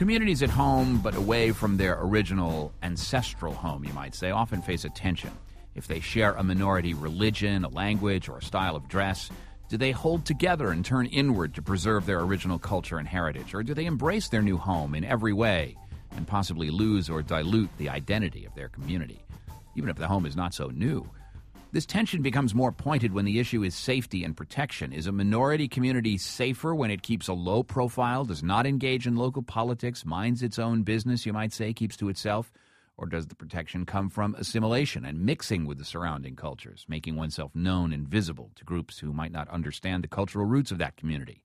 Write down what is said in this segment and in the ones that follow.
Communities at home, but away from their original ancestral home, you might say, often face a tension. If they share a minority religion, a language, or a style of dress, do they hold together and turn inward to preserve their original culture and heritage? Or do they embrace their new home in every way and possibly lose or dilute the identity of their community, even if the home is not so new? This tension becomes more pointed when the issue is safety and protection. Is a minority community safer when it keeps a low profile, does not engage in local politics, minds its own business, you might say, keeps to itself? Or does the protection come from assimilation and mixing with the surrounding cultures, making oneself known and visible to groups who might not understand the cultural roots of that community?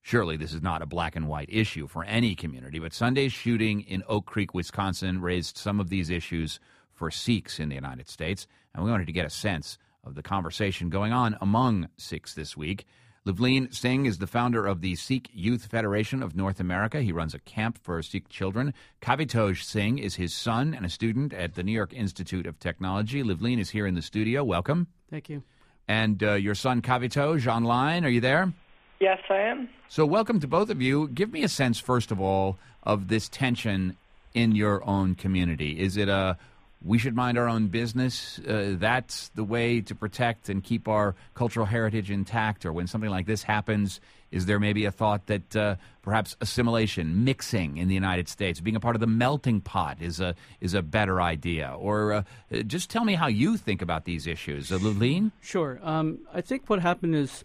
Surely this is not a black and white issue for any community, but Sunday's shooting in Oak Creek, Wisconsin raised some of these issues for Sikhs in the United States, and we wanted to get a sense of the conversation going on among Sikhs this week. Livleen Singh is the founder of the Sikh Youth Federation of North America. He runs a camp for Sikh children. Kavitoj Singh is his son and a student at the New York Institute of Technology. Livleen is here in the studio. Welcome. Thank you. And uh, your son Kavitoj online. Are you there? Yes, I am. So, welcome to both of you. Give me a sense, first of all, of this tension in your own community. Is it a we should mind our own business. Uh, that's the way to protect and keep our cultural heritage intact. Or when something like this happens, is there maybe a thought that uh, perhaps assimilation, mixing in the United States, being a part of the melting pot is a is a better idea? Or uh, just tell me how you think about these issues, uh, Livleen. Sure. Um, I think what happened is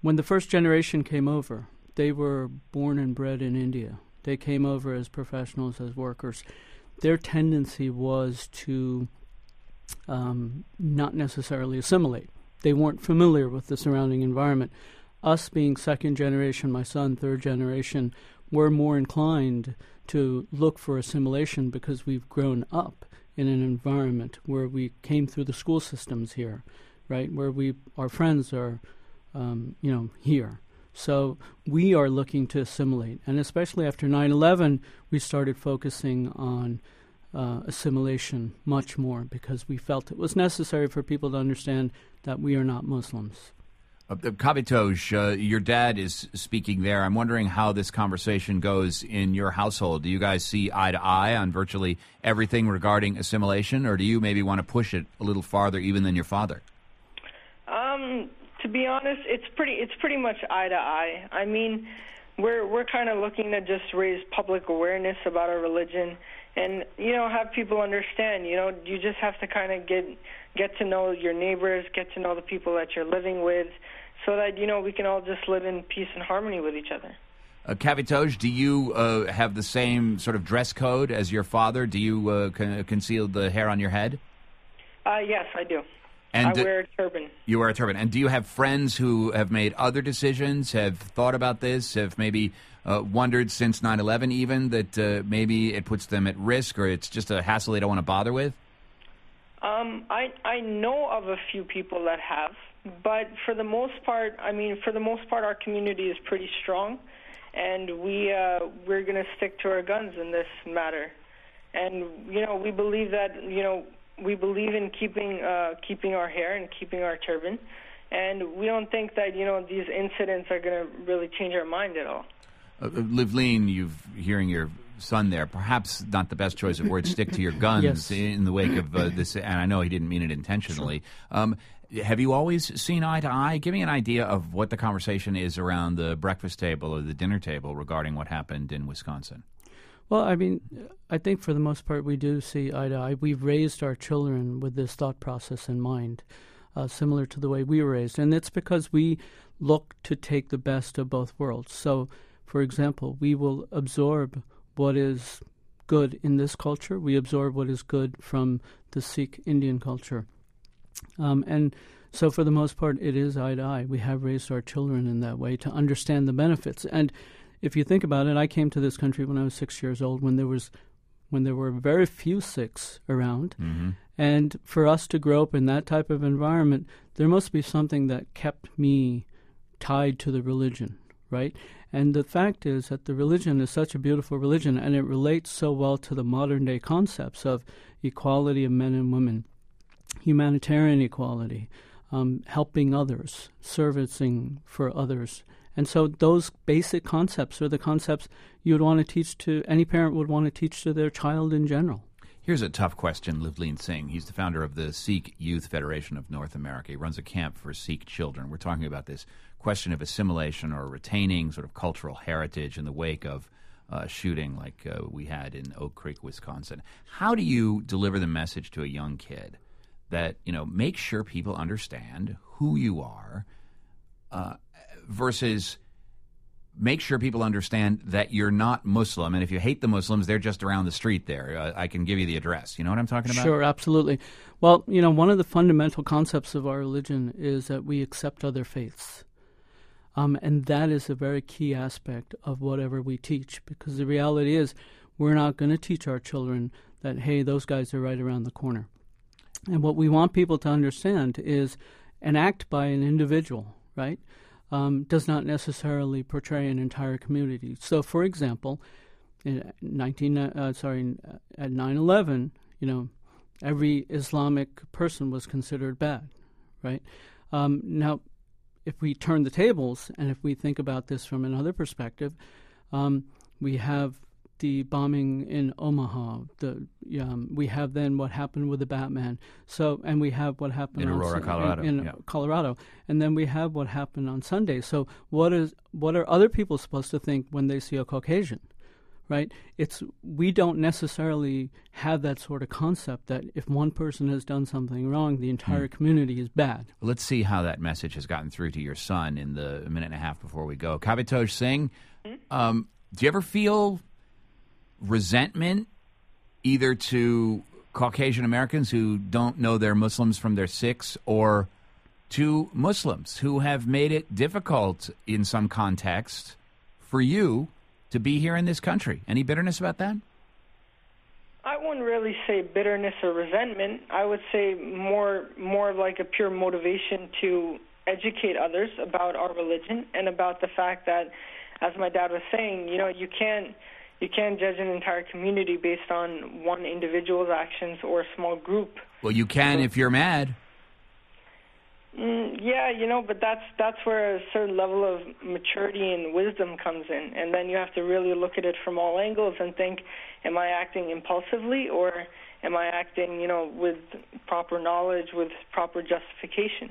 when the first generation came over, they were born and bred in India. They came over as professionals, as workers their tendency was to um, not necessarily assimilate. They weren't familiar with the surrounding environment. Us being second generation, my son, third generation, we're more inclined to look for assimilation because we've grown up in an environment where we came through the school systems here, right? Where we our friends are, um, you know, here. So we are looking to assimilate. And especially after 9 11, we started focusing on uh, assimilation much more because we felt it was necessary for people to understand that we are not Muslims. Uh, uh uh, your dad is speaking there. I'm wondering how this conversation goes in your household. Do you guys see eye to eye on virtually everything regarding assimilation, or do you maybe want to push it a little farther even than your father? To be honest, it's pretty it's pretty much eye to eye. I mean, we're we're kind of looking to just raise public awareness about our religion and you know have people understand you know you just have to kind of get get to know your neighbors get to know the people that you're living with so that you know we can all just live in peace and harmony with each other uh, Kavitoj, do you uh, have the same sort of dress code as your father? Do you uh, con- conceal the hair on your head? Uh, yes, I do. And I wear a turban. You wear a turban. And do you have friends who have made other decisions, have thought about this, have maybe uh, wondered since 9 11 even that uh, maybe it puts them at risk or it's just a hassle they don't want to bother with? Um, I, I know of a few people that have, but for the most part, I mean, for the most part, our community is pretty strong, and we uh, we're going to stick to our guns in this matter. And you know, we believe that you know we believe in keeping uh, keeping our hair and keeping our turban, and we don't think that you know these incidents are going to really change our mind at all. Uh, uh Livleen, you've hearing your son there. Perhaps not the best choice of words. Stick to your guns yes. in the wake of uh, this, and I know he didn't mean it intentionally. Sure. Um, have you always seen eye to eye? Give me an idea of what the conversation is around the breakfast table or the dinner table regarding what happened in Wisconsin. Well, I mean, I think for the most part we do see eye to eye. We've raised our children with this thought process in mind, uh, similar to the way we were raised. And it's because we look to take the best of both worlds. So, for example, we will absorb what is good in this culture, we absorb what is good from the Sikh Indian culture. Um, and so, for the most part, it is eye to eye. We have raised our children in that way to understand the benefits. And if you think about it, I came to this country when I was six years old, when there was when there were very few Sikhs around, mm-hmm. and for us to grow up in that type of environment, there must be something that kept me tied to the religion, right? And the fact is that the religion is such a beautiful religion, and it relates so well to the modern day concepts of equality of men and women, humanitarian equality, um, helping others, servicing for others, And so those basic concepts are the concepts you would want to teach to any parent would want to teach to their child in general. Here's a tough question, Livleen Singh. He's the founder of the Sikh Youth Federation of North America. He runs a camp for Sikh children. We're talking about this question of assimilation or retaining sort of cultural heritage in the wake of uh, shooting like uh, we had in Oak Creek, Wisconsin. How do you deliver the message to a young kid that, you know, make sure people understand who you are uh, versus make sure people understand that you're not Muslim, and if you hate the Muslims, they're just around the street there. Uh, I can give you the address. You know what I'm talking about? Sure, absolutely. Well, you know, one of the fundamental concepts of our religion is that we accept other faiths. Um, and that is a very key aspect of whatever we teach, because the reality is we're not going to teach our children that, hey, those guys are right around the corner. And what we want people to understand is an act by an individual, right? Um, does not necessarily portray an entire community. So, for example, in 19 uh, sorry uh, at 9/11, you know, every Islamic person was considered bad, right? Um, now, if we turn the tables and if we think about this from another perspective, um, we have the bombing in Omaha. The um, we have then what happened with the Batman. So and we have what happened in Aurora, Colorado. In, in yeah. Colorado, and then we have what happened on Sunday. So what is what are other people supposed to think when they see a Caucasian? Right? It's we don't necessarily have that sort of concept that if one person has done something wrong, the entire hmm. community is bad. Let's see how that message has gotten through to your son in the minute and a half before we go. Kavitoj Singh, hmm? um, do you ever feel resentment either to Caucasian Americans who don't know they're Muslims from their Sikhs or to Muslims who have made it difficult in some context for you to be here in this country. Any bitterness about that? I wouldn't really say bitterness or resentment. I would say more more like a pure motivation to educate others about our religion and about the fact that as my dad was saying, you know, you can't you can't judge an entire community based on one individual's actions or a small group. Well, you can so, if you're mad. Mm, yeah, you know, but that's that's where a certain level of maturity and wisdom comes in, and then you have to really look at it from all angles and think: Am I acting impulsively, or am I acting, you know, with proper knowledge, with proper justification?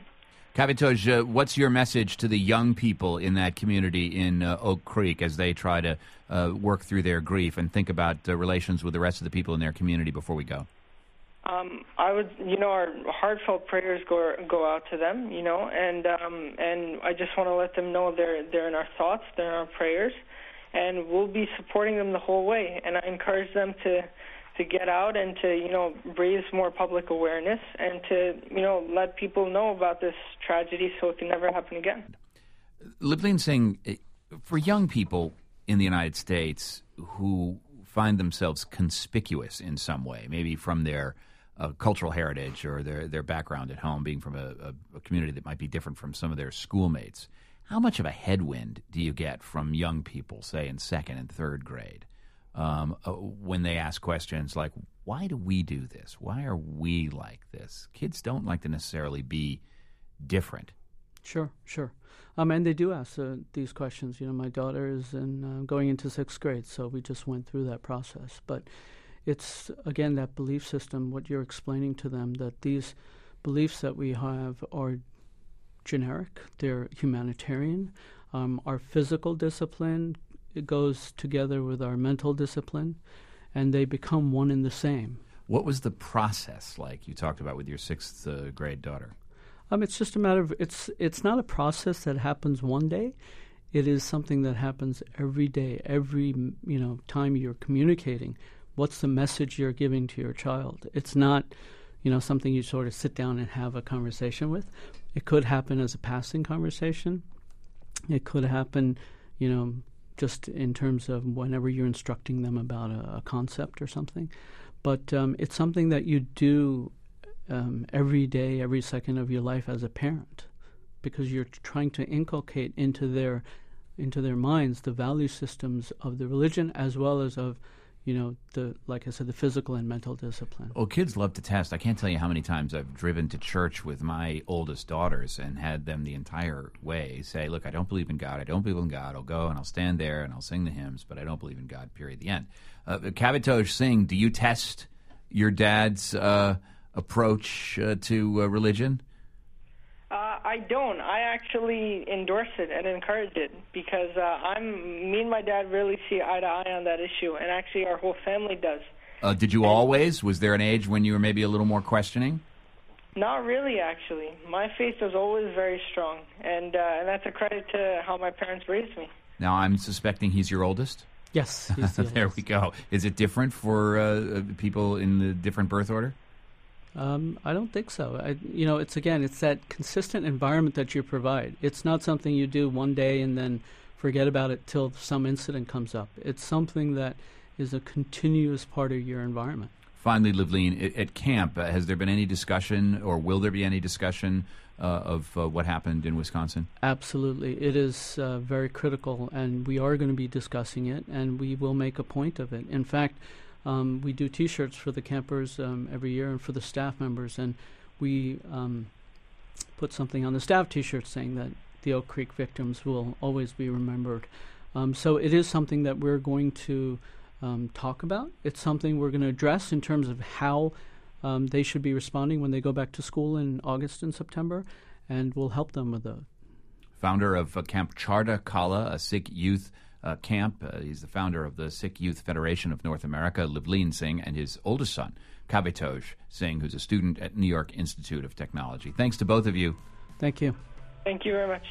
Kavitoj, uh, what's your message to the young people in that community in uh, Oak Creek as they try to uh, work through their grief and think about relations with the rest of the people in their community before we go? Um, I would, you know, our heartfelt prayers go go out to them, you know, and um, and I just want to let them know they're they're in our thoughts, they're in our prayers, and we'll be supporting them the whole way. And I encourage them to to get out and to you know raise more public awareness and to you know let people know about this tragedy so it can never happen again. Livleen Singh, eh, for young people in the United States who find themselves conspicuous in some way, maybe from their uh, cultural heritage or their their background at home, being from a, a community that might be different from some of their schoolmates. How much of a headwind do you get from young people, say in second and third grade? Um, uh, when they ask questions like, why do we do this? Why are we like this? Kids don't like to necessarily be different. Sure, sure. Um, and they do ask uh, these questions. You know, my daughter is in, uh, going into sixth grade, so we just went through that process. But it's, again, that belief system, what you're explaining to them, that these beliefs that we have are generic, they're humanitarian. Um, our physical discipline it goes together with our mental discipline, and they become one and the same. What was the process like you talked about with your sixth uh, grade daughter? Um, it's just a matter of it's it's not a process that happens one day. It is something that happens every day, every you know time you're communicating. What's the message you're giving to your child? It's not, you know, something you sort of sit down and have a conversation with. It could happen as a passing conversation. It could happen, you know, just in terms of whenever you're instructing them about a, a concept or something. But um, it's something that you do um, every day, every second of your life as a parent, because you're trying to inculcate into their into their minds the value systems of the religion as well as of you know, the like I said, the physical and mental discipline. Well, kids love to test. I can't tell you how many times I've driven to church with my oldest daughters and had them the entire way say, "Look, I don't believe in God. I don't believe in God. I'll go and I'll stand there and I'll sing the hymns, but I don't believe in God." Period. The end. Uh, Kavitoj Singh, do you test your dad's uh, approach uh, to uh, religion? Uh, I don't. I actually endorse it and encourage it because uh, I'm me and my dad really see eye to eye on that issue, and actually our whole family does. Uh, did you always? Was there an age when you were maybe a little more questioning? Not really, actually. My faith was always very strong, and uh, and that's a credit to how my parents raised me. Now I'm suspecting he's your oldest. Yes, the there we go. Is it different for uh, people in the different birth order? Um, I don't think so. I, you know, it's again, it's that consistent environment that you provide. It's not something you do one day and then forget about it till some incident comes up. It's something that is a continuous part of your environment. Finally, Livleen, at, at camp, uh, has there been any discussion, or will there be any discussion uh, of uh, what happened in Wisconsin? Absolutely, it is uh, very critical, and we are going to be discussing it, and we will make a point of it. In fact. Um, we do T-shirts for the campers um, every year and for the staff members, and we um, put something on the staff T-shirts saying that the Oak Creek victims will always be remembered. Um, so it is something that we're going to um, talk about. It's something we're going to address in terms of how um, they should be responding when they go back to school in August and September, and we'll help them with those. Founder of Camp Chardi Kala, a Sikh youth uh, camp. Uh, he's the founder of the Sikh Youth Federation of North America, Livleen Singh, and his oldest son, Kavitoj Singh, who's a student at New York Institute of Technology. Thanks to both of you. Thank you. Thank you very much.